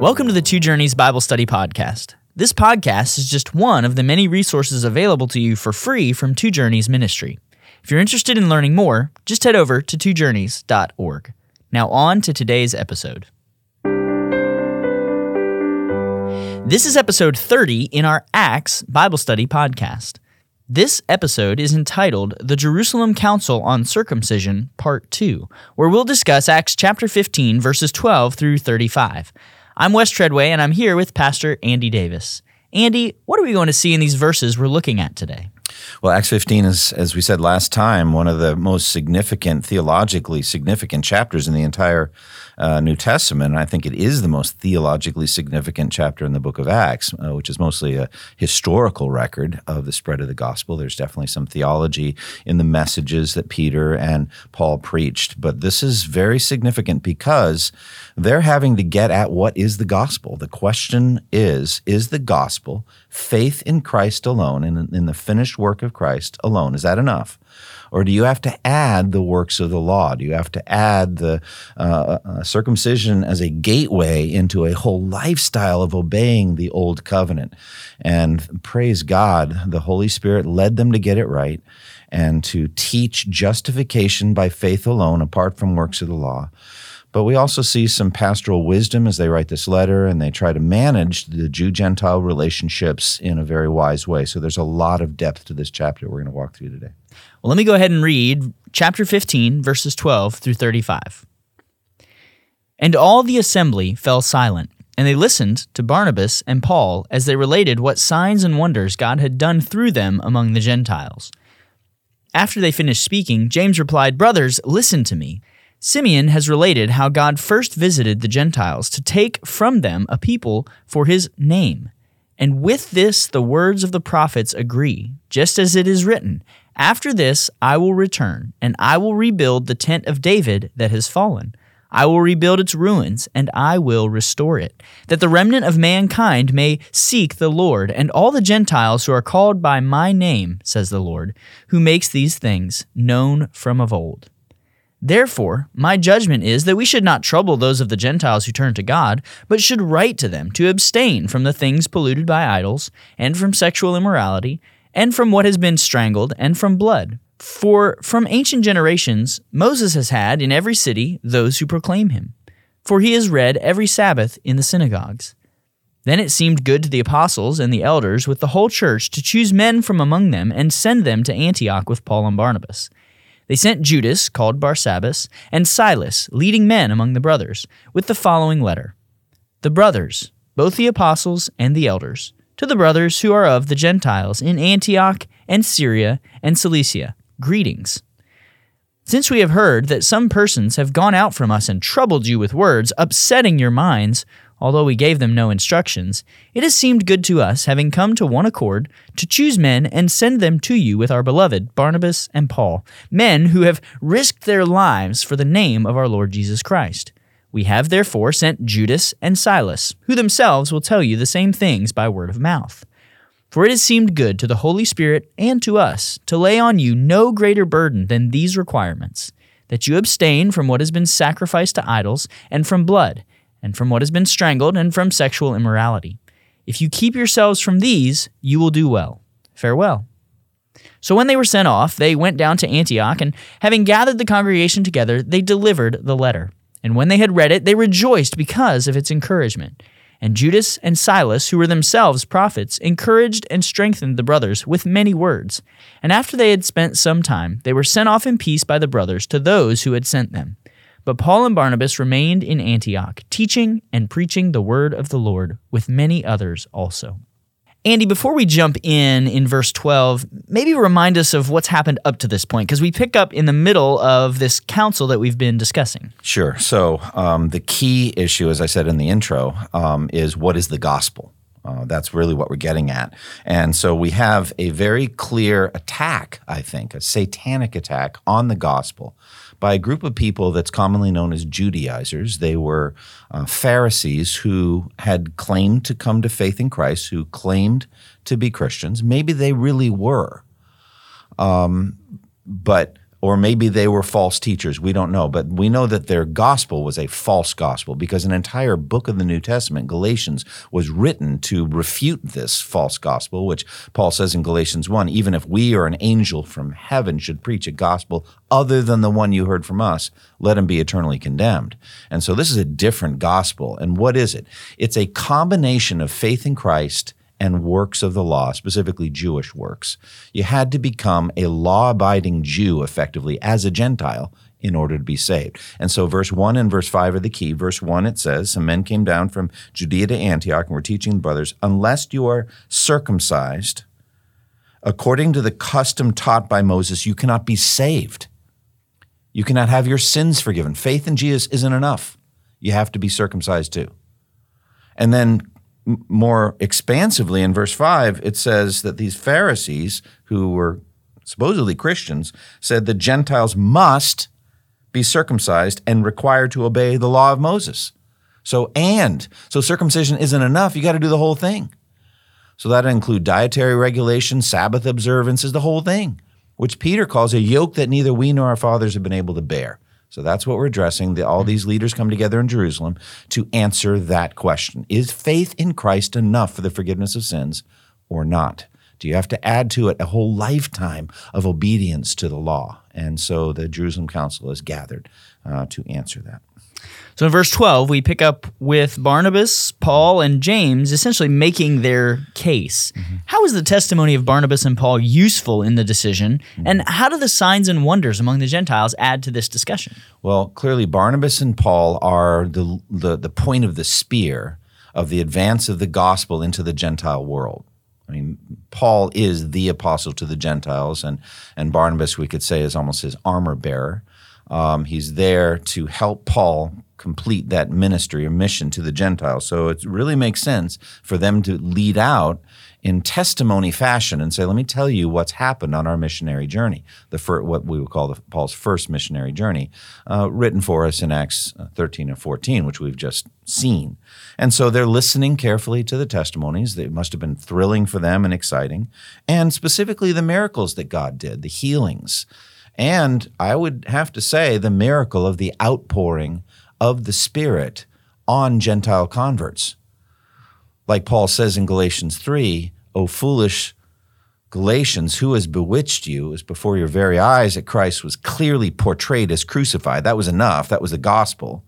Welcome to the Two Journeys Bible Study Podcast. This podcast is just one of the many resources available to you for free from Two Journeys Ministry. If you're interested in learning more, just head over to twojourneys.org. Now, on to today's episode. This is episode 30 in our Acts Bible Study podcast. This episode is entitled The Jerusalem Council on Circumcision, Part 2, where we'll discuss Acts chapter 15, verses 12 through 35. I'm Wes Treadway, and I'm here with Pastor Andy Davis. Andy, what are we going to see in these verses we're looking at today? Well, Acts 15 is, as we said last time, one of the most significant, theologically significant chapters in the entire uh, New Testament. And I think it is the most theologically significant chapter in the book of Acts, uh, which is mostly a historical record of the spread of the gospel. There's definitely some theology in the messages that Peter and Paul preached. But this is very significant because they're having to get at what is the gospel. The question is is the gospel faith in Christ alone, in, in the finished work of Christ alone? Is that enough? Or do you have to add the works of the law? Do you have to add the uh, uh, circumcision as a gateway into a whole lifestyle of obeying the old covenant? And praise God, the Holy Spirit led them to get it right and to teach justification by faith alone, apart from works of the law. But we also see some pastoral wisdom as they write this letter and they try to manage the Jew Gentile relationships in a very wise way. So there's a lot of depth to this chapter we're going to walk through today. Well, let me go ahead and read chapter 15, verses 12 through 35. And all the assembly fell silent, and they listened to Barnabas and Paul as they related what signs and wonders God had done through them among the Gentiles. After they finished speaking, James replied, Brothers, listen to me. Simeon has related how God first visited the Gentiles to take from them a people for his name. And with this, the words of the prophets agree, just as it is written After this, I will return, and I will rebuild the tent of David that has fallen. I will rebuild its ruins, and I will restore it, that the remnant of mankind may seek the Lord, and all the Gentiles who are called by my name, says the Lord, who makes these things known from of old. Therefore, my judgment is that we should not trouble those of the Gentiles who turn to God, but should write to them to abstain from the things polluted by idols, and from sexual immorality, and from what has been strangled, and from blood. For from ancient generations Moses has had in every city those who proclaim him. For he is read every Sabbath in the synagogues. Then it seemed good to the apostles and the elders with the whole church to choose men from among them and send them to Antioch with Paul and Barnabas. They sent Judas, called Barsabbas, and Silas, leading men among the brothers, with the following letter The brothers, both the apostles and the elders, to the brothers who are of the Gentiles in Antioch and Syria and Cilicia, greetings. Since we have heard that some persons have gone out from us and troubled you with words, upsetting your minds, although we gave them no instructions, it has seemed good to us, having come to one accord, to choose men and send them to you with our beloved Barnabas and Paul, men who have risked their lives for the name of our Lord Jesus Christ. We have therefore sent Judas and Silas, who themselves will tell you the same things by word of mouth. For it has seemed good to the Holy Spirit and to us to lay on you no greater burden than these requirements that you abstain from what has been sacrificed to idols, and from blood, and from what has been strangled, and from sexual immorality. If you keep yourselves from these, you will do well. Farewell. So when they were sent off, they went down to Antioch, and having gathered the congregation together, they delivered the letter. And when they had read it, they rejoiced because of its encouragement. And Judas and Silas, who were themselves prophets, encouraged and strengthened the brothers with many words. And after they had spent some time, they were sent off in peace by the brothers to those who had sent them. But Paul and Barnabas remained in Antioch, teaching and preaching the word of the Lord with many others also. Andy, before we jump in in verse 12, maybe remind us of what's happened up to this point, because we pick up in the middle of this council that we've been discussing. Sure. So, um, the key issue, as I said in the intro, um, is what is the gospel? Uh, that's really what we're getting at. And so we have a very clear attack, I think, a satanic attack on the gospel by a group of people that's commonly known as Judaizers. They were uh, Pharisees who had claimed to come to faith in Christ, who claimed to be Christians. Maybe they really were. Um, but or maybe they were false teachers. We don't know. But we know that their gospel was a false gospel because an entire book of the New Testament, Galatians, was written to refute this false gospel, which Paul says in Galatians 1 even if we or an angel from heaven should preach a gospel other than the one you heard from us, let him be eternally condemned. And so this is a different gospel. And what is it? It's a combination of faith in Christ and works of the law, specifically Jewish works. You had to become a law abiding Jew effectively as a Gentile in order to be saved. And so, verse 1 and verse 5 are the key. Verse 1, it says, Some men came down from Judea to Antioch and were teaching the brothers, unless you are circumcised according to the custom taught by Moses, you cannot be saved. You cannot have your sins forgiven. Faith in Jesus isn't enough. You have to be circumcised too. And then more expansively in verse 5, it says that these Pharisees, who were supposedly Christians, said the Gentiles must be circumcised and required to obey the law of Moses. So, and, so circumcision isn't enough. You got to do the whole thing. So that include dietary regulations, Sabbath observances, the whole thing, which Peter calls a yoke that neither we nor our fathers have been able to bear. So that's what we're addressing. The, all these leaders come together in Jerusalem to answer that question. Is faith in Christ enough for the forgiveness of sins or not? Do you have to add to it a whole lifetime of obedience to the law? And so the Jerusalem Council is gathered uh, to answer that. So in verse 12, we pick up with Barnabas, Paul, and James essentially making their case. Mm-hmm. How is the testimony of Barnabas and Paul useful in the decision? Mm-hmm. And how do the signs and wonders among the Gentiles add to this discussion? Well, clearly, Barnabas and Paul are the, the, the point of the spear of the advance of the gospel into the Gentile world. I mean, Paul is the apostle to the Gentiles, and, and Barnabas, we could say, is almost his armor bearer. Um, he's there to help Paul complete that ministry or mission to the Gentiles. So it really makes sense for them to lead out in testimony fashion and say, "Let me tell you what's happened on our missionary journey, the fir- what we would call the, Paul's first missionary journey, uh, written for us in Acts uh, 13 and 14, which we've just seen." And so they're listening carefully to the testimonies. They must have been thrilling for them and exciting, and specifically the miracles that God did, the healings, and I would have to say the miracle of the outpouring of the Spirit on Gentile converts. Like Paul says in Galatians 3, O foolish Galatians, who has bewitched you is before your very eyes that Christ was clearly portrayed as crucified. That was enough. That was the gospel.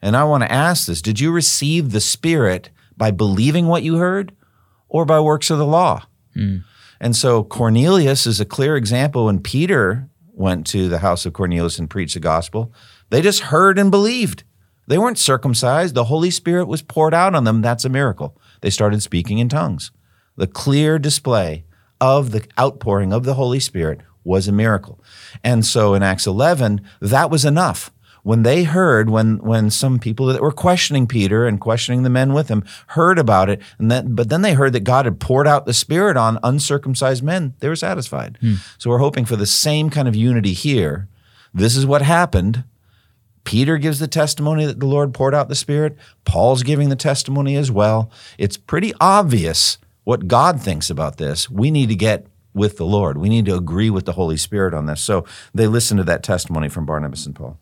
And I want to ask this Did you receive the Spirit by believing what you heard or by works of the law? Mm. And so Cornelius is a clear example when Peter went to the house of Cornelius and preached the gospel. They just heard and believed. They weren't circumcised. The Holy Spirit was poured out on them. That's a miracle. They started speaking in tongues. The clear display of the outpouring of the Holy Spirit was a miracle. And so in Acts 11, that was enough. When they heard, when, when some people that were questioning Peter and questioning the men with him heard about it, and then, but then they heard that God had poured out the Spirit on uncircumcised men, they were satisfied. Hmm. So we're hoping for the same kind of unity here. This is what happened. Peter gives the testimony that the Lord poured out the Spirit. Paul's giving the testimony as well. It's pretty obvious what God thinks about this. We need to get with the Lord. We need to agree with the Holy Spirit on this. So they listen to that testimony from Barnabas and Paul.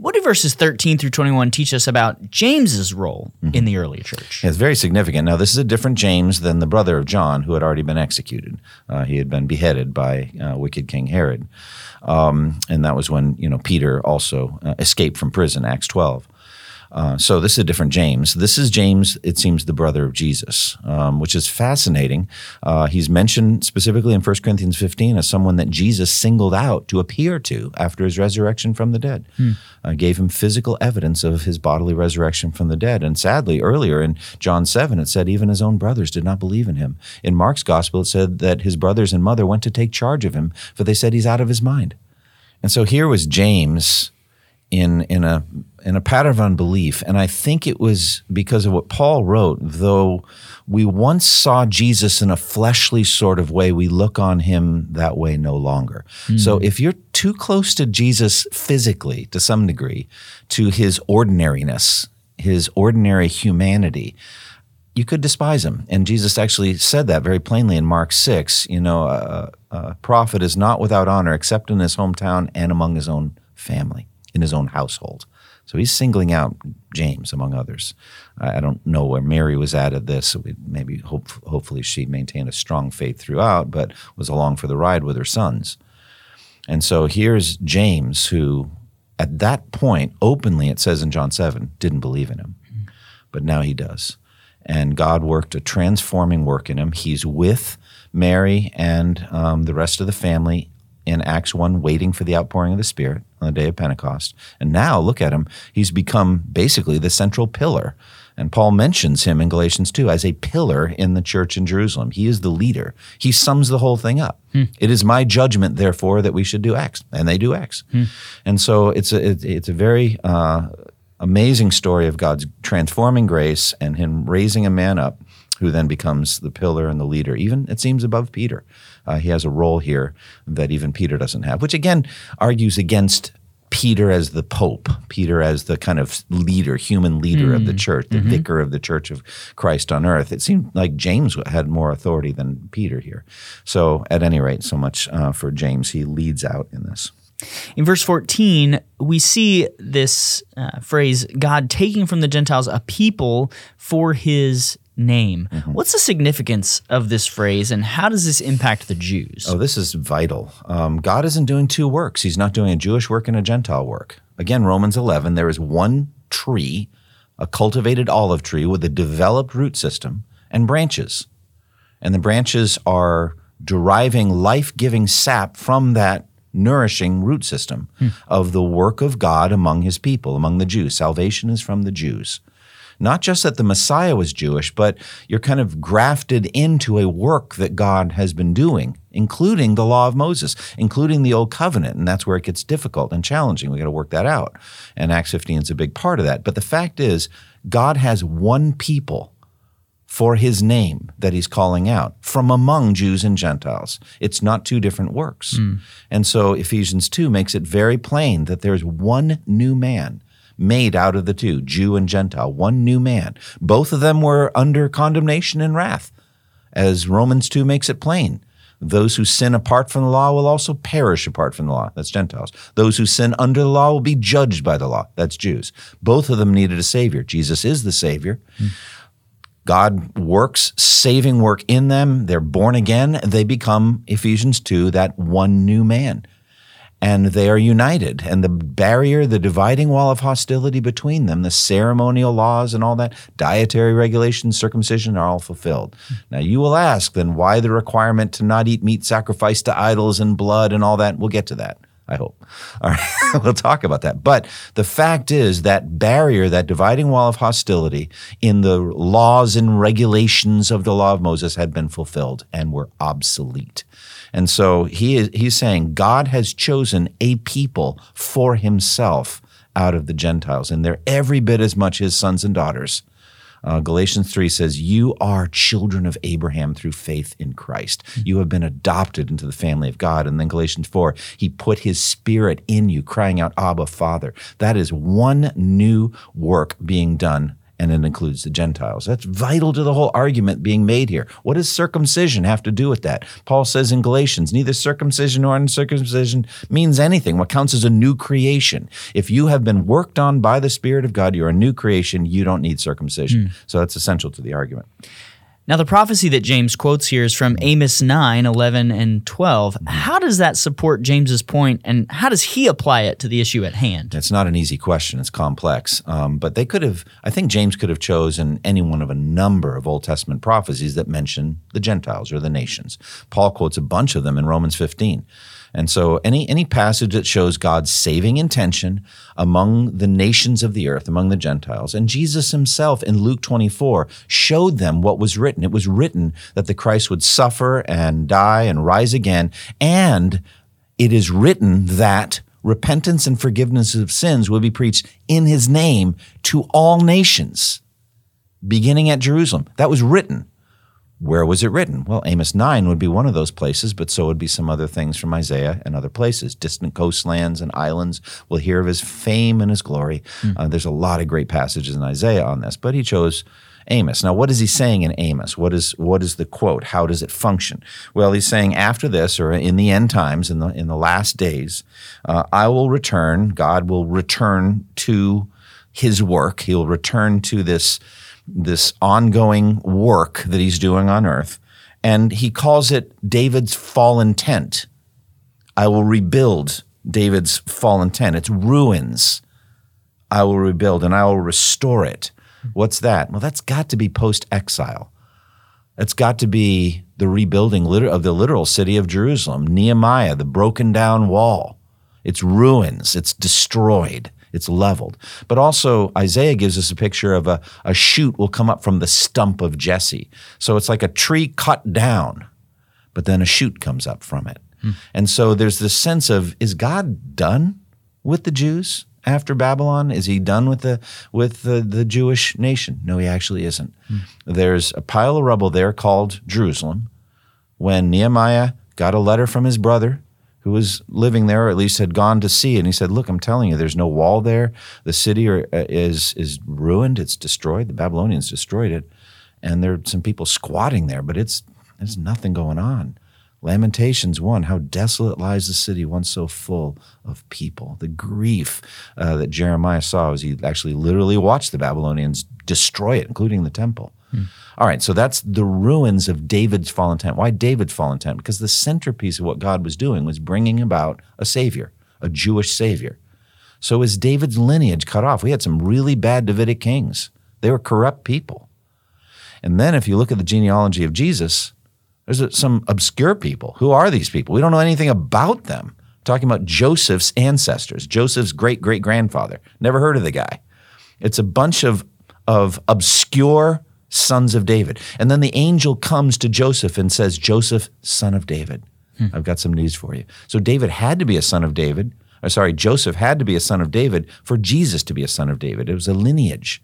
What do verses 13 through 21 teach us about James's role mm-hmm. in the early church? Yeah, it's very significant. Now, this is a different James than the brother of John, who had already been executed. Uh, he had been beheaded by uh, wicked King Herod. Um, and that was when, you know, Peter also uh, escaped from prison, Acts 12. Uh, so this is a different James. This is James, it seems, the brother of Jesus, um, which is fascinating. Uh, he's mentioned specifically in 1 Corinthians 15 as someone that Jesus singled out to appear to after his resurrection from the dead, hmm. uh, gave him physical evidence of his bodily resurrection from the dead. And sadly, earlier in John 7, it said even his own brothers did not believe in him. In Mark's gospel, it said that his brothers and mother went to take charge of him, for they said he's out of his mind. And so here was James in in a in a pattern of unbelief, and I think it was because of what Paul wrote. Though we once saw Jesus in a fleshly sort of way, we look on him that way no longer. Mm-hmm. So if you're too close to Jesus physically, to some degree, to his ordinariness, his ordinary humanity, you could despise him. And Jesus actually said that very plainly in Mark 6. You know, a, a prophet is not without honor except in his hometown and among his own family, in his own household. So he's singling out James among others. I, don't know where Mary was at at this. So Maybe hope, hopefully she maintained a strong faith throughout, but was along for the ride with her sons. And so here's James, who at that point, openly, it says in John 7, didn't believe in him. But now he does. And God worked a transforming work in him. He's with Mary and um, the rest of the family in Acts 1, waiting for the outpouring of the Spirit on the day of Pentecost. And now, look at him. He's become basically the central pillar. And Paul mentions him in Galatians 2 as a pillar in the church in Jerusalem. He is the leader. He sums the whole thing up. Hmm. It is my judgment, therefore, that we should do X. And they do X. Hmm. And so it's a, it's a very uh, amazing story of God's transforming grace and him raising a man up who then becomes the pillar and the leader, even it seems above Peter. Uh, he has a role here that even Peter doesn't have, which again argues against Peter as the Pope, Peter as the kind of leader, human leader mm. of the mm. church, the mm-hmm. vicar of the church of Christ on earth. It seemed like James had more authority than Peter here. So, at any rate, so much uh, for James. He leads out in this. In verse 14, we see this uh, phrase God taking from the Gentiles a people for his name. Mm-hmm. What's the significance of this phrase and how does this impact the Jews? Oh, this is vital. Um, God isn't doing two works, He's not doing a Jewish work and a Gentile work. Again, Romans 11, there is one tree, a cultivated olive tree with a developed root system and branches. And the branches are deriving life giving sap from that nourishing root system hmm. of the work of God among his people, among the Jews. Salvation is from the Jews. Not just that the Messiah was Jewish, but you're kind of grafted into a work that God has been doing, including the law of Moses, including the old covenant. And that's where it gets difficult and challenging. We got to work that out. And Acts 15 is a big part of that. But the fact is, God has one people for his name that he's calling out from among Jews and Gentiles. It's not two different works. Mm. And so Ephesians 2 makes it very plain that there's one new man made out of the two, Jew and Gentile, one new man. Both of them were under condemnation and wrath, as Romans 2 makes it plain. Those who sin apart from the law will also perish apart from the law. That's Gentiles. Those who sin under the law will be judged by the law. That's Jews. Both of them needed a Savior. Jesus is the Savior. Mm. God works saving work in them. They're born again. They become, Ephesians 2, that one new man. And they are united. And the barrier, the dividing wall of hostility between them, the ceremonial laws and all that, dietary regulations, circumcision are all fulfilled. Now you will ask, then why the requirement to not eat meat sacrificed to idols and blood and all that? We'll get to that. I hope. All right, we'll talk about that. But the fact is that barrier, that dividing wall of hostility in the laws and regulations of the law of Moses had been fulfilled and were obsolete. And so he is, he's saying God has chosen a people for himself out of the Gentiles, and they're every bit as much his sons and daughters uh, Galatians 3 says, You are children of Abraham through faith in Christ. You have been adopted into the family of God. And then Galatians 4, He put His Spirit in you, crying out, Abba, Father. That is one new work being done and it includes the Gentiles. That's vital to the whole argument being made here. What does circumcision have to do with that? Paul says in Galatians, neither circumcision nor uncircumcision means anything. What counts as a new creation. If you have been worked on by the Spirit of God, you're a new creation. You don't need circumcision. Mm. So that's essential to the argument. Now, the prophecy that James quotes here is from Amos 9, 11, and 12. How does that support James's point, and how does he apply it to the issue at hand? It's not an easy question. It's complex. Um, but they could have, I think James could have chosen any one of a number of Old Testament prophecies that mention the Gentiles or the nations. Paul quotes a bunch of them in Romans 15. And so any any passage that shows God's saving intention among the nations of the earth, among the Gentiles, and Jesus himself in Luke 24 showed them what was written. It was written that the Christ would suffer and die and rise again, and it is written that repentance and forgiveness of sins will be preached in his name to all nations, beginning at Jerusalem. That was written. Where was it written? Well, Amos 9 would be one of those places, but so would be some other things from Isaiah and other places. Distant coastlands and islands will hear of his fame and his glory. Mm. Uh, there's a lot of great passages in Isaiah on this, but he chose Amos. Now, what is he saying in Amos? What is what is the quote? How does it function? Well, he's saying after this, or in the end times, in the in the last days, uh, I will return. God will return to His work. He'll return to this this ongoing work that He's doing on earth, and He calls it David's fallen tent. I will rebuild David's fallen tent. It's ruins. I will rebuild and I will restore it. What's that? Well, that's got to be post exile. It's got to be the rebuilding of the literal city of Jerusalem, Nehemiah, the broken down wall. It's ruins, it's destroyed, it's leveled. But also, Isaiah gives us a picture of a, a shoot will come up from the stump of Jesse. So it's like a tree cut down, but then a shoot comes up from it. Hmm. And so there's this sense of is God done with the Jews? after Babylon? Is he done with the with the, the Jewish nation? No, he actually isn't. Hmm. There's a pile of rubble there called Jerusalem. When Nehemiah got a letter from his brother who was living there, or at least had gone to see, and he said, "Look, I'm telling you, there's no wall there. The city are, uh, is is ruined. It's destroyed. The Babylonians destroyed it, and there are some people squatting there, but it's there's nothing going on." Lamentations 1 How desolate lies the city once so full of people. The grief uh, that Jeremiah saw as he actually literally watched the Babylonians destroy it, including the temple. Hmm. All right, so that's the ruins of David's fallen tent. Why David's fallen tent? Because the centerpiece of what God was doing was bringing about a savior, a Jewish savior. So is David's lineage cut off? We had some really bad Davidic kings. They were corrupt people. And then if you look at the genealogy of Jesus, there's some obscure people. Who are these people? We don't know anything about them. talking about Joseph's ancestors, Joseph's great great grandfather. Never heard of the guy. It's a bunch of, of obscure sons of David. And then the angel comes to Joseph and says, Joseph, son of David, hmm. I've got some news for you. So David had to be a son of David. Or sorry, Joseph had to be a son of David for Jesus to be a son of David. It was a lineage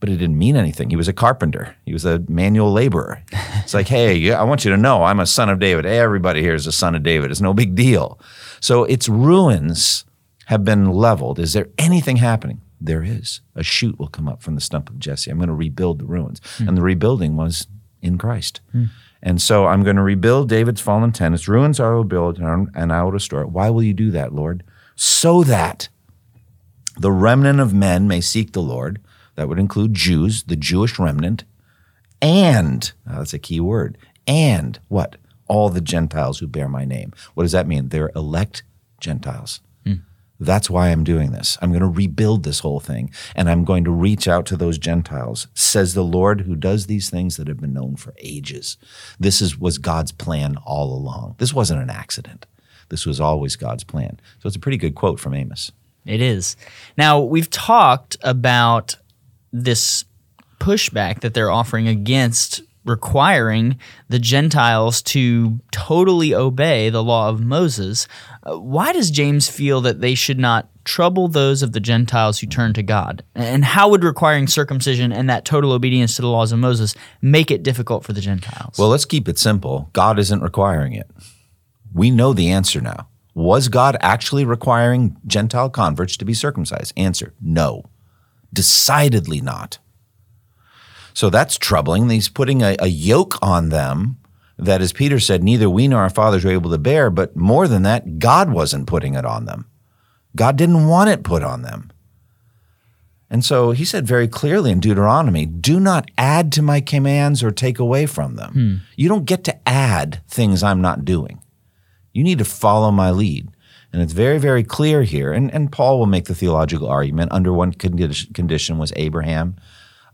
but it didn't mean anything. He was a carpenter. He was a manual laborer. It's like, hey, I want you to know I'm a son of David. Everybody here is a son of David. It's no big deal. So its ruins have been leveled. Is there anything happening? There is. A shoot will come up from the stump of Jesse. I'm going to rebuild the ruins. Mm. And the rebuilding was in Christ. Mm. And so I'm going to rebuild David's fallen tent. Its ruins I will build and I will restore it. Why will you do that, Lord? So that the remnant of men may seek the Lord that would include Jews, the Jewish remnant, and that's a key word. And what? All the Gentiles who bear my name. What does that mean? They're elect Gentiles. That's why I'm doing this. I'm going to rebuild this whole thing and I'm going to reach out to those Gentiles, says the Lord who does these things that have been known for ages. This is, was God's plan all along. This wasn't an accident. This was always God's plan. So it's a pretty good quote from Amos. It is. Now, we've talked about this pushback that they're offering against requiring the Gentiles to totally obey the law of Moses. Uh, why does James feel that they should not trouble those of the Gentiles who turn to God? And how would requiring circumcision and that total obedience to the laws of Moses make it difficult for the Gentiles? Well, let's keep it simple. God isn't requiring it. We know the answer now. Was God actually requiring Gentile converts to be circumcised? Answer no. Decidedly not. So that's troubling. He's putting a, a, yoke on them that, as Peter said, neither we nor our fathers were able to bear. But more than that, God wasn't putting it on them. God didn't want it put on them. And so he said very clearly in Deuteronomy do not add to my commands or take away from them. Hmm. You don't get to add things I'm not doing. You need to follow my lead. And it's very, very clear here. And, and Paul will make the theological argument under what condition was Abraham?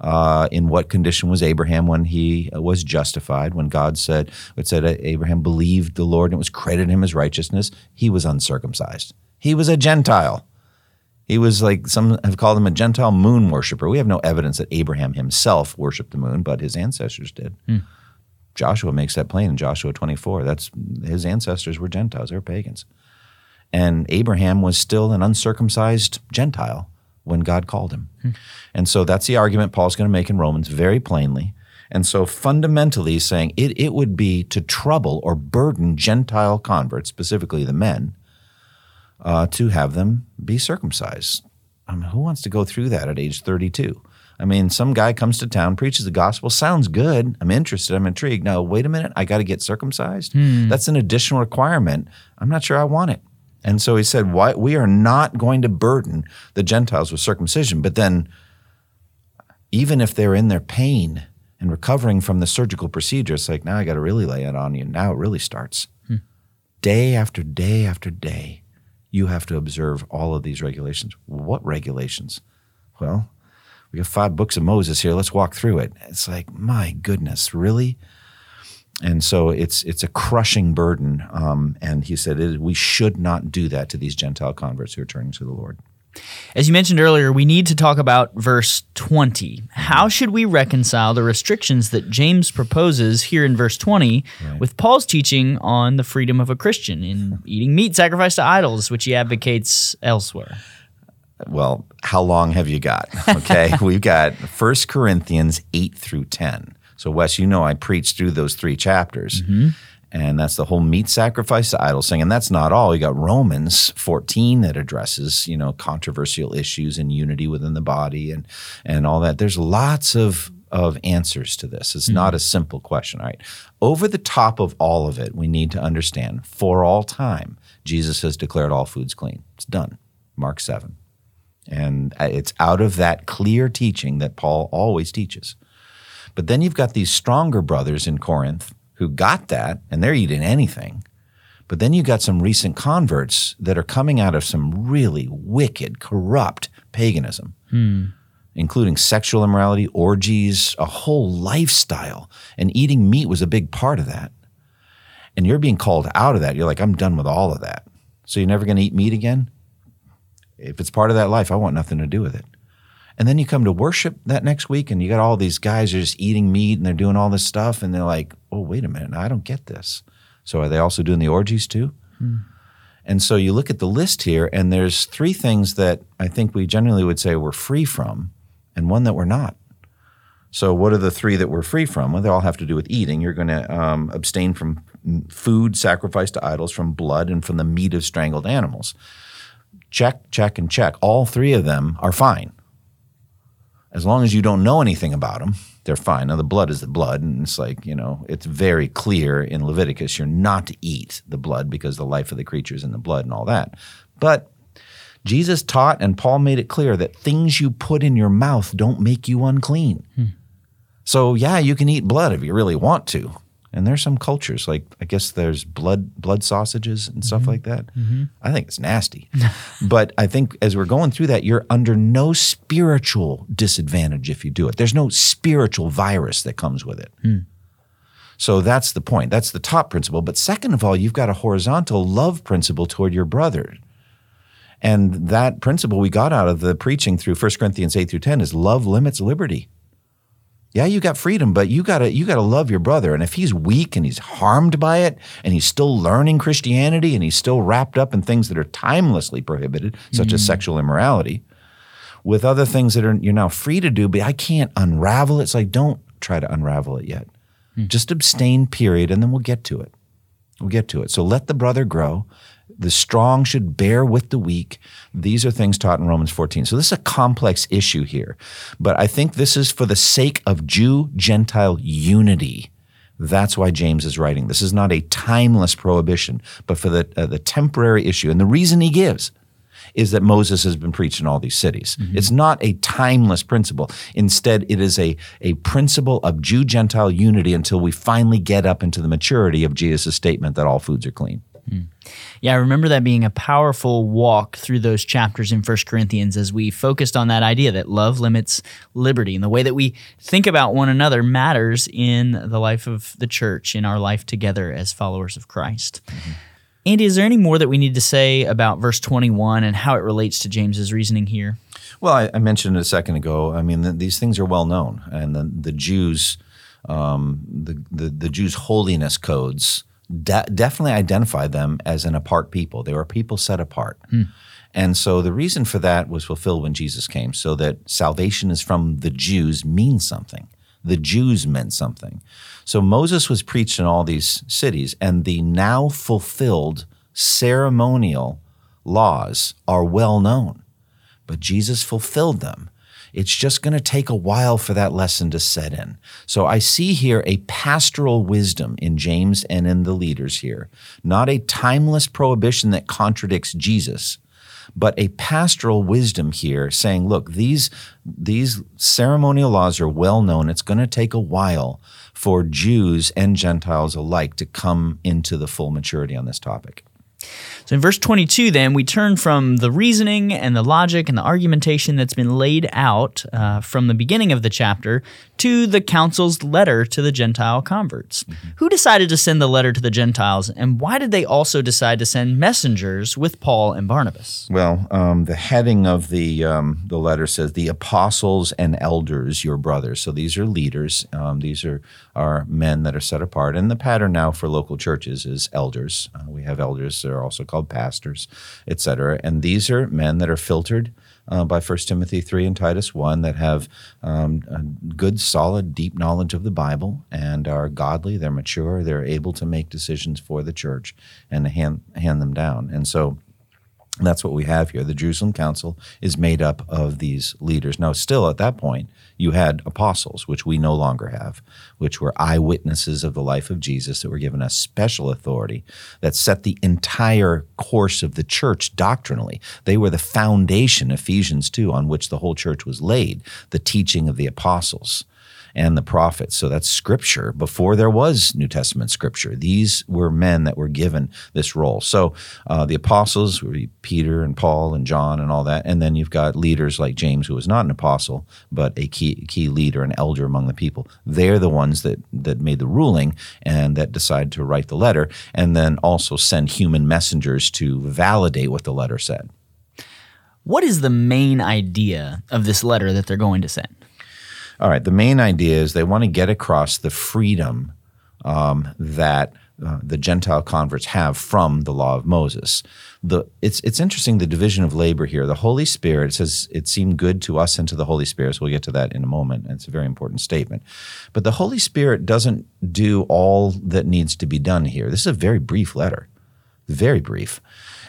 Uh, in what condition was Abraham when he was justified? When God said, it said Abraham believed the Lord and it was credited him as righteousness, he was uncircumcised. He was a Gentile. He was like some have called him a Gentile moon worshiper. We have no evidence that Abraham himself worshipped the moon, but his ancestors did. Hmm. Joshua makes that plain in Joshua 24. That's his ancestors were Gentiles, they were pagans. And Abraham was still an uncircumcised Gentile when God called him. Hmm. And so that's the argument Paul's going to make in Romans very plainly. And so fundamentally, he's saying it, it would be to trouble or burden Gentile converts, specifically the men, uh, to have them be circumcised. I mean, who wants to go through that at age 32? I mean, some guy comes to town, preaches the gospel, sounds good. I'm interested. I'm intrigued. Now, wait a minute. I got to get circumcised. That's an additional requirement. I'm not sure I want it. And so he said, Why, We are not going to burden the Gentiles with circumcision. But then, even if they're in their pain and recovering from the surgical procedure, it's like, now I got to really lay it on you. Now it really starts. Hmm. Day after day after day, you have to observe all of these regulations. What regulations? Well, we have five books of Moses here. Let's walk through it. It's like, my goodness, really? And so it's it's a crushing burden. Um, and he said it, we should not do that to these Gentile converts who are turning to the Lord. As you mentioned earlier, we need to talk about verse 20. How should we reconcile the restrictions that James proposes here in verse 20 with Paul's teaching on the freedom of a Christian in eating meat sacrificed to idols, which he advocates elsewhere? Well, how long have you got? Okay, we've got 1 Corinthians 8 through 10. So, Wes, you know I preached through those three chapters. And that's the whole meat sacrifice to idols thing. And that's not all. You got Romans 14 that addresses, you know, controversial issues and unity within the body and and all that. There's lots of of answers to this. It's not a simple question. All right. Over the top of all of it, we need to understand for all time, Jesus has declared all foods clean. It's done. Mark 7. And uh, it's out of that clear teaching that Paul always teaches. But then you've got these stronger brothers in Corinth who got that and they're eating anything. But then you've got some recent converts that are coming out of some really wicked, corrupt paganism, hmm. including sexual immorality, orgies, a whole lifestyle. And eating meat was a big part of that. And you're being called out of that. You're like, I'm done with all of that. So you're never going to eat meat again? If it's part of that life, I want nothing to do with it. And then you come to worship that next week and you got all these guys are just eating meat and they're doing all this stuff and they're like, oh, wait a minute, I don't get this. So are they also doing the orgies too? And so you look at the list here and there's three things that I think we generally would say we're free from and one that we're not. So what are the three that we're free from? Well, they all have to do with eating. You're going to um, abstain from food sacrificed to idols, from blood, and from the meat of strangled animals. Check, check, and check. All three of them are fine as long as you don't know anything about them, they're fine. Now, the blood is the blood, and it's like, you know, it's very clear in Leviticus you're not to eat the blood because the life of the creature is in the blood and all that. But Jesus taught, and Paul made it clear that things you put in your mouth don't make you unclean. Hmm. So, yeah, you can eat blood if you really want to. And there's some cultures like I guess there's blood blood sausages and stuff mm-hmm. like that. Mm-hmm. I think it's nasty. but I think as we're going through that, you're under no spiritual disadvantage if you do it. There's no spiritual virus that comes with it. Hmm. So that's the point. That's the top principle. But second of all, you've got a horizontal love principle toward your brother. And that principle we got out of the preaching through 1 Corinthians 8 through 10 is love limits liberty. Yeah, you got freedom, but you gotta you gotta love your brother. And if he's weak and he's harmed by it, and he's still learning Christianity, and he's still wrapped up in things that are timelessly prohibited, such as mm. sexual immorality, with other things that are you're now free to do, but I can't unravel it. It's like don't try to unravel it yet. Hmm. Just abstain, period, and then we'll get to it. We'll get to it. So let the brother grow. The strong should bear with the weak. These are things taught in Romans 14. So this is a complex issue here. But I think this is for the sake of Jew Gentile unity. That's why James is writing. This is not a timeless prohibition, but for the, uh, the temporary issue. And the reason he gives is that Moses has been preached in all these cities. Mm-hmm. It's not a timeless principle. Instead, it is a, a principle of Jew Gentile unity until we finally get up into the maturity of Jesus' statement that all foods are clean. Hmm. Yeah, I remember that being a powerful walk through those chapters in First Corinthians as we focused on that idea that love limits liberty. And the way that we think about one another matters in the life of the church, in our life together as followers of Christ. Mm-hmm. Andy, is there any more that we need to say about verse 21 and how it relates to James's reasoning here? Well, I, I mentioned it a second ago. I mean, th these things are well known, and the, the Jews, um, the, the the Jews' holiness codes de- definitely identify them as an apart people. They were people set apart, and so the reason for that was fulfilled when Jesus came, so that salvation is from the Jews means something. The Jews meant something. So Moses was preached in all these cities, and the now fulfilled ceremonial laws are well known but Jesus fulfilled them. it's just going to take a while for that lesson to set in. So I see here a pastoral wisdom in James and in the leaders here, not a timeless prohibition that contradicts Jesus, but a pastoral wisdom here saying, look, these, these ceremonial laws are well known. It's going to take a while for Jews and Gentiles alike to come into the full maturity on this topic. So in verse 22, then, we turn from the reasoning and the logic and the argumentation that's been laid out uh, from the beginning of the chapter to the council's letter to the Gentile converts. Mm-hmm. Who decided to send the letter to the Gentiles, and why did they also decide to send messengers with Paul and Barnabas? Well, um, the heading of the, um, the letter says, The apostles and elders, your brothers. So these are leaders. Um, these are, are men that are set apart. And the pattern now for local churches is elders. Uh, we have elders that are also called pastors, etc. And these are men that are filtered uh, by 1 Timothy 3 and Titus 1 that have um, good, solid, deep knowledge of the Bible and are godly, they're mature, they're able to make decisions for the church and hand, hand them down. And so that's what we have here. The Jerusalem Council is made up of these leaders. Now, still at that point, you had apostles, which we no longer have, which were eyewitnesses of the life of Jesus that were given a special authority that set the entire course of the church doctrinally. They were the foundation, Ephesians 2, on which the whole church was laid, the teaching of the apostles and the prophets. So that's scripture before there was New Testament scripture. These were men that were given this role. So uh, the apostles were Peter and Paul and John and all that. And then you've got leaders like James, who was not an apostle, but a key, key leader, an elder among the people. They're the ones that, that made the ruling and that decided to write the letter and then also send human messengers to validate what the letter said. What is the main idea of this letter that they're going to send? All right. The main idea is they want to get across the freedom um, that uh, the Gentile converts have from the law of Moses. The, it's, it's interesting the division of labor here. The Holy Spirit says it seemed good to us and to the Holy Spirit. So we'll get to that in a moment. It's a very important statement. But the Holy Spirit doesn't do all that needs to be done here. This is a very brief letter, very brief.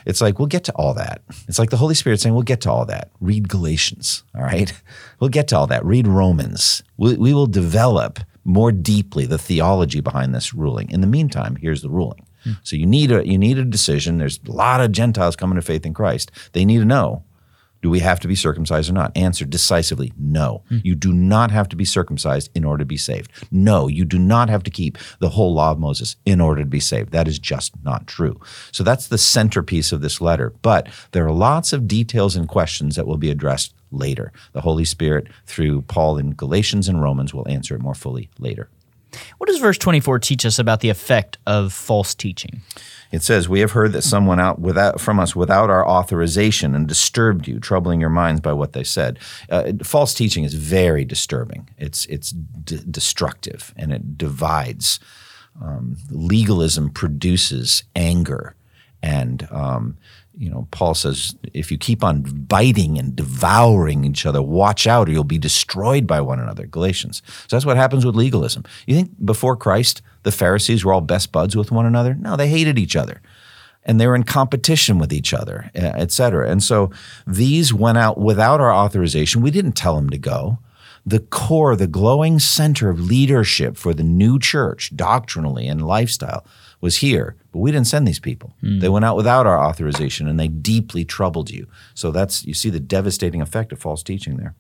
It's like, we'll get to all that. It's like the Holy Spirit saying, we'll get to all that. Read Galatians, all right? We'll get to all that. Read Romans. We, we will develop more deeply the theology behind this ruling. In the meantime, here's the ruling. Hmm. So you need a you need a decision. There's a lot of Gentiles coming to faith in Christ. They need to know do we have to be circumcised or not? Answer decisively no. Mm. You do not have to be circumcised in order to be saved. No, you do not have to keep the whole law of Moses in order to be saved. That is just not true. So that's the centerpiece of this letter. But there are lots of details and questions that will be addressed later. The Holy Spirit, through Paul in Galatians and Romans, will answer it more fully later. What does verse 24 teach us about the effect of false teaching? It says, "We have heard that someone out without from us without our authorization and disturbed you, troubling your minds by what they said." Uh, false teaching is very disturbing. It's it's d- destructive and it divides. Um, legalism produces anger and um, you know, Paul says, if you keep on biting and devouring each other, watch out or you'll be destroyed by one another. Galatians. So that's what happens with legalism. You think before Christ, the Pharisees were all best buds with one another? No, they hated each other. And they were in competition with each other, eh, et cetera. And so these went out without our authorization. We didn't tell them to go the core, the glowing center of leadership for the new church, doctrinally and lifestyle, was here, but we didn't send these people. Mm. They went out without our authorization and they deeply troubled you. So that's you see the devastating effect of false teaching there.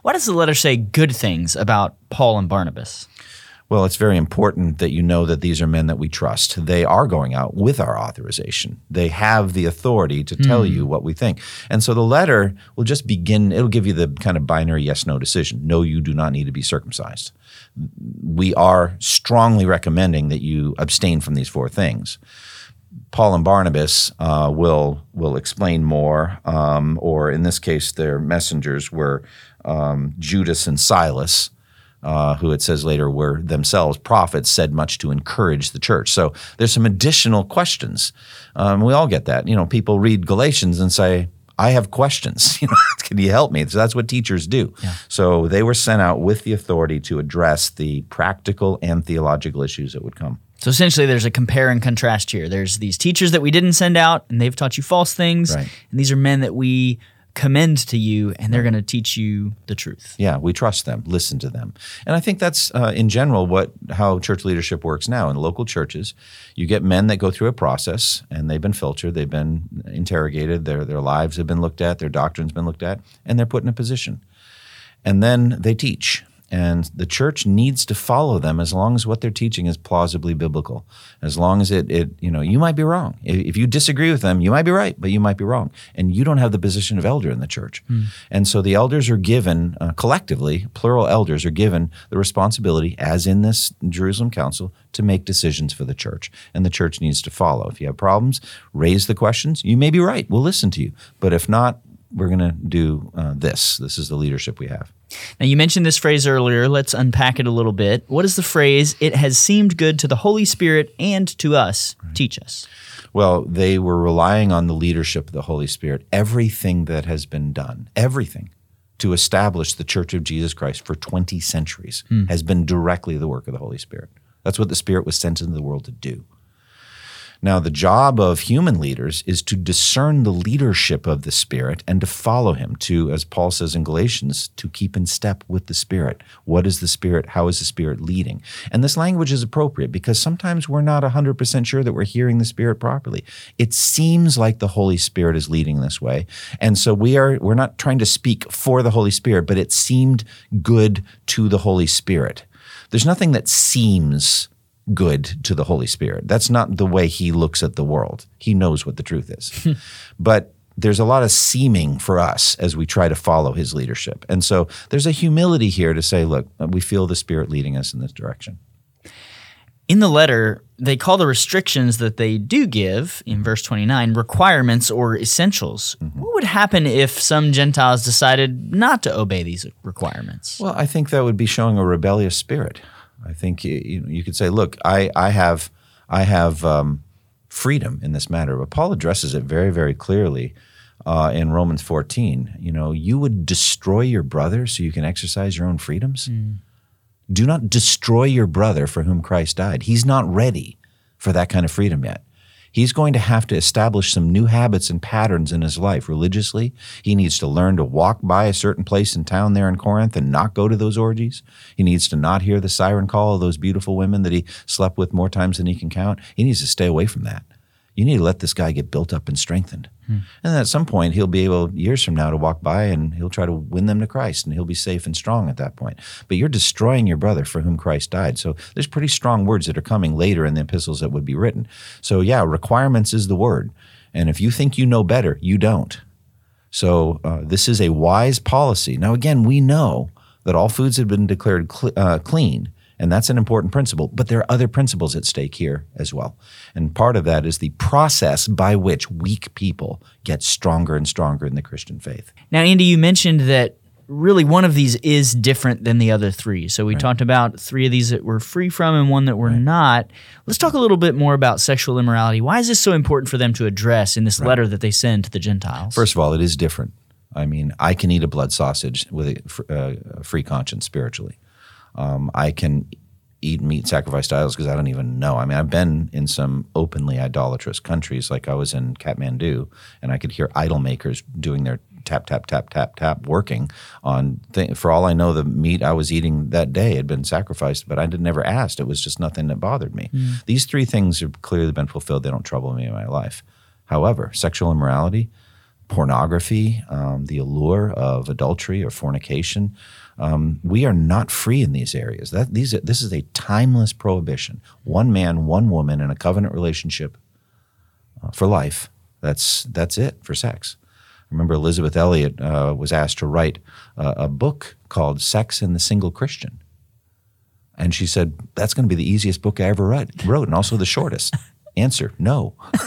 Why does the letter say good things about Paul and Barnabas? Well, it's very important that you know that these are men that we trust. They are going out with our authorization. They have the authority to tell mm. you what we think. And so the letter will just begin, it'll give you the kind of binary yes no decision. No, you do not need to be circumcised we are strongly recommending that you abstain from these four things. Paul and Barnabas uh, will will explain more, um, or in this case, their messengers were um, Judas and Silas, uh, who it says later were themselves prophets, said much to encourage the church. So there's some additional questions. Um, we all get that. You know, people read Galatians and say, I have questions. You know, can you help me? So that's what teachers do. Yeah. So they were sent out with the authority to address the practical and theological issues that would come. So essentially, there's a compare and contrast here. There's these teachers that we didn't send out, and they've taught you false things. Right. And these are men that we commend to you and they're going to teach you the truth. Yeah, we trust them, listen to them. And I think that's uh, in general what how church leadership works now in local churches. You get men that go through a process and they've been filtered, they've been interrogated, their their lives have been looked at, their doctrine's been looked at, and they're put in a position. And then they teach and the church needs to follow them as long as what they're teaching is plausibly biblical. As long as it, it you know you might be wrong. If you disagree with them you might be right but you might be wrong. And you don't have the position of elder in the church. Mm. and so the elders are given uh, collectively plural elders are given the responsibility as in this jerusalem council to make decisions for the church. And the church needs to follow. If you have problems raise the questions. You may be right. We'll listen to you. But if not we're going to do uh, this. This is the leadership we have now, you mentioned this phrase earlier. Let's unpack it a little bit. What is the phrase, it has seemed good to the Holy Spirit and to us? Right. Teach us. Well, they were relying on the leadership of the Holy Spirit. Everything that has been done, everything to establish the Church of Jesus Christ for 20 centuries hmm. has been directly the work of the Holy Spirit. That's what the Spirit was sent into the world to do. Now, the job of human leaders is to discern the leadership of the Spirit and to follow him, to, as Paul says in Galatians, to keep in step with the Spirit. What is the Spirit? How is the Spirit leading? And this language is appropriate because sometimes we're not 100% sure that we're hearing the Spirit properly. It seems like the Holy Spirit is leading this way. And so we are, we're not trying to speak for the Holy Spirit, but it seemed good to the Holy Spirit. There's nothing that seems good to the Holy Spirit. That's not the way he looks at the world. He knows what the truth is. but there's a lot of seeming for us as we try to follow his leadership. And so there's a humility here to say, look, we feel the Spirit leading us in this direction. In the letter, they call the restrictions that they do give in verse 29 requirements or essentials. Mm-hmm. What would happen if some Gentiles decided not to obey these requirements? Well, I think that would be showing a rebellious spirit. I think you you could say, look, I, I have I have um, freedom in this matter, but Paul addresses it very very clearly uh, in Romans 14. You know, you would destroy your brother so you can exercise your own freedoms. Mm. Do not destroy your brother for whom Christ died. He's not ready for that kind of freedom yet he's going to have to establish some new habits and patterns in his life religiously. He needs to learn to walk by a certain place in town there in Corinth and not go to those orgies. He needs to not hear the siren call of those beautiful women that he slept with more times than he can count. He needs to stay away from that you need to let this guy get built up and strengthened. Hmm. And at some point, he'll be able, years from now, to walk by and he'll try to win them to Christ and he'll be safe and strong at that point. But you're destroying your brother for whom Christ died. So there's pretty strong words that are coming later in the epistles that would be written. So, yeah, requirements is the word. And if you think you know better, you don't. So uh, this is a wise policy. Now, again, we know that all foods have been declared cl- uh, clean and that's an important principle. But there are other principles at stake here as well. And part of that is the process by which weak people get stronger and stronger in the Christian faith. Now, Andy, you mentioned that really one of these is different than the other three. So we right. talked about three of these that we're free from and one that we're right. not. Let's talk a little bit more about sexual immorality. Why is this so important for them to address in this right. letter that they send to the Gentiles? First of all, it is different. I mean, I can eat a blood sausage with a, uh, a free conscience spiritually. Um, I can eat meat sacrificed idols because I don't even know. I mean, I've been in some openly idolatrous countries, like I was in Kathmandu, and I could hear idol makers doing their tap tap tap tap tap working on. Th- for all I know, the meat I was eating that day had been sacrificed, but I had never asked. It was just nothing that bothered me. Mm. These three things have clearly been fulfilled. They don't trouble me in my life. However, sexual immorality, pornography, um, the allure of adultery or fornication. Um, we are not free in these areas. That these this is a timeless prohibition. One man, one woman in a covenant relationship uh, for life. That's that's it for sex. I remember Elisabeth Elliot uh, was asked to write uh, a book called "Sex and the Single Christian," and she said that's going to be the easiest book I ever wrote, and also the shortest. Answer: No.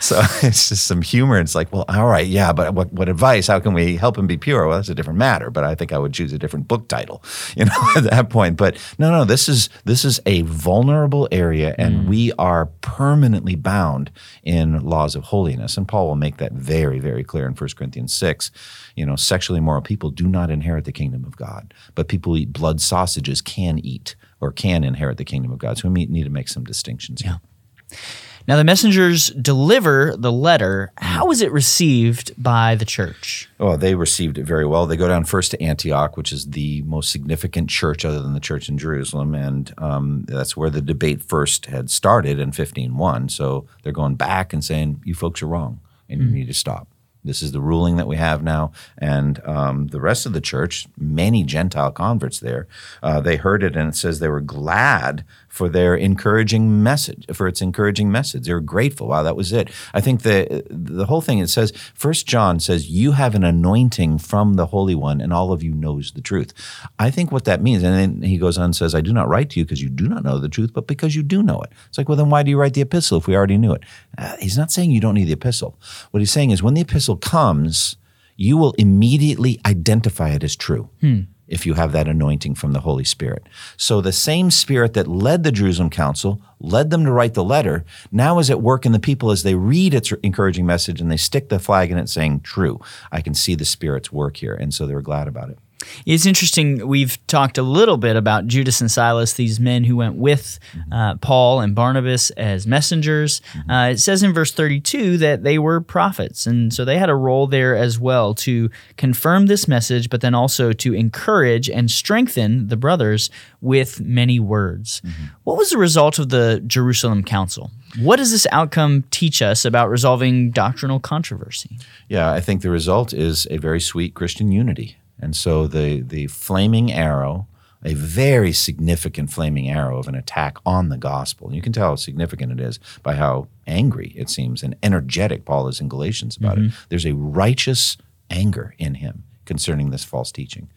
so it's just some humor. It's like, well, all right, yeah, but what, what advice? How can we help him be pure? Well, that's a different matter. But I think I would choose a different book title, you know, at that point. But no, no, this is this is a vulnerable area, and mm. we are permanently bound in laws of holiness. And Paul will make that very, very clear in 1 Corinthians six. You know, sexually immoral people do not inherit the kingdom of God, but people who eat blood sausages can eat or can inherit the kingdom of God. So we need to make some distinctions. Yeah. Now, the messengers deliver the letter. How was it received by the church? Oh, they received it very well. They go down first to Antioch, which is the most significant church other than the church in Jerusalem, and um, that's where the debate first had started in 1501. So they're going back and saying, "You folks are wrong, and you need to stop." This is the ruling that we have now. And um, the rest of the church, many Gentile converts there, uh, they heard it and it says they were glad for their encouraging message, for its encouraging message. They were grateful. Wow, that was it. I think the the whole thing it says, First John says, You have an anointing from the Holy One, and all of you knows the truth. I think what that means, and then he goes on and says, I do not write to you because you do not know the truth, but because you do know it. It's like, well, then why do you write the epistle if we already knew it? Uh, he's not saying you don't need the epistle. What he's saying is when the epistle comes, you will immediately identify it as true. Hmm if you have that anointing from the Holy Spirit. So the same Spirit that led the Jerusalem Council, led them to write the letter, now is at work in the people as they read its encouraging message and they stick the flag in it saying, True, I can see the Spirit's work here. And so they were glad about it. It's interesting. We've talked a little bit about Judas and Silas, these men who went with uh, Paul and Barnabas as messengers. Mm-hmm. Uh, it says in verse 32 that they were prophets. And so they had a role there as well to confirm this message, but then also to encourage and strengthen the brothers with many words. Mm-hmm. What was the result of the Jerusalem Council? What does this outcome teach us about resolving doctrinal controversy? Yeah, I think the result is a very sweet Christian unity. And so the the flaming arrow, a very significant flaming arrow of an attack on the gospel. You can tell how significant it is by how angry it seems and energetic Paul is in Galatians about mm-hmm. it. There's a righteous anger in him concerning this false teaching.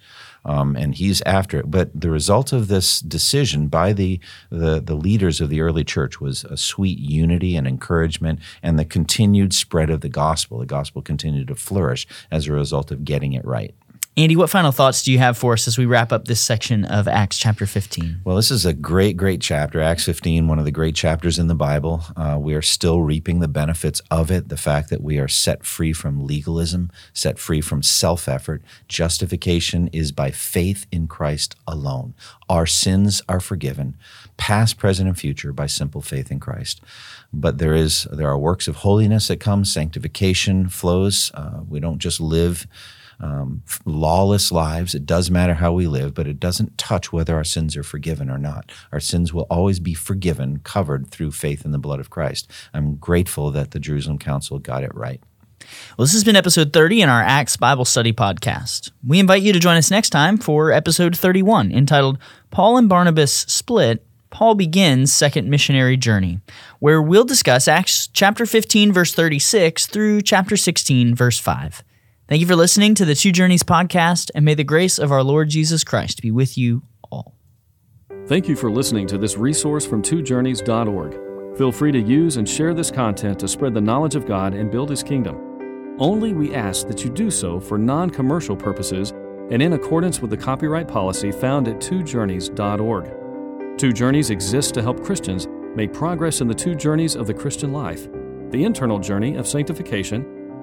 Um, and he's after it. But the result of this decision by the, the, the leaders of the early church was a sweet unity and encouragement, and the continued spread of the gospel. The gospel continued to flourish as a result of getting it right. Andy, what final thoughts do you have for us as we wrap up this section of Acts chapter 15? Well, this is a great, great chapter. Acts 15, one of the great chapters in the Bible. Uh, we are still reaping the benefits of it. The fact that we are set free from legalism, set free from self effort. Justification is by faith in Christ alone. Our sins are forgiven, past, present, and future, by simple faith in Christ. But there is there are works of holiness that come. Sanctification flows. Uh, we don't just live um, lawless lives. It does matter how we live, but it doesn't touch whether our sins are forgiven or not. Our sins will always be forgiven, covered through faith in the blood of Christ. I'm grateful that the Jerusalem Council got it right. Well, this has been episode 30 in our Acts Bible Study podcast. We invite you to join us next time for episode 31, entitled Paul and Barnabas Split Paul begins second missionary journey, where we'll discuss Acts chapter 15 verse 36 through chapter 16 verse 5. Thank you for listening to the Two Journeys podcast, and may the grace of our Lord Jesus Christ be with you all. Thank you for listening to this resource from twojourneys.org. Feel free to use and share this content to spread the knowledge of God and build His kingdom. Only we ask that you do so for non commercial purposes and in accordance with the copyright policy found at twojourneys.org. Two Journeys exists to help Christians make progress in the two journeys of the Christian life the internal journey of sanctification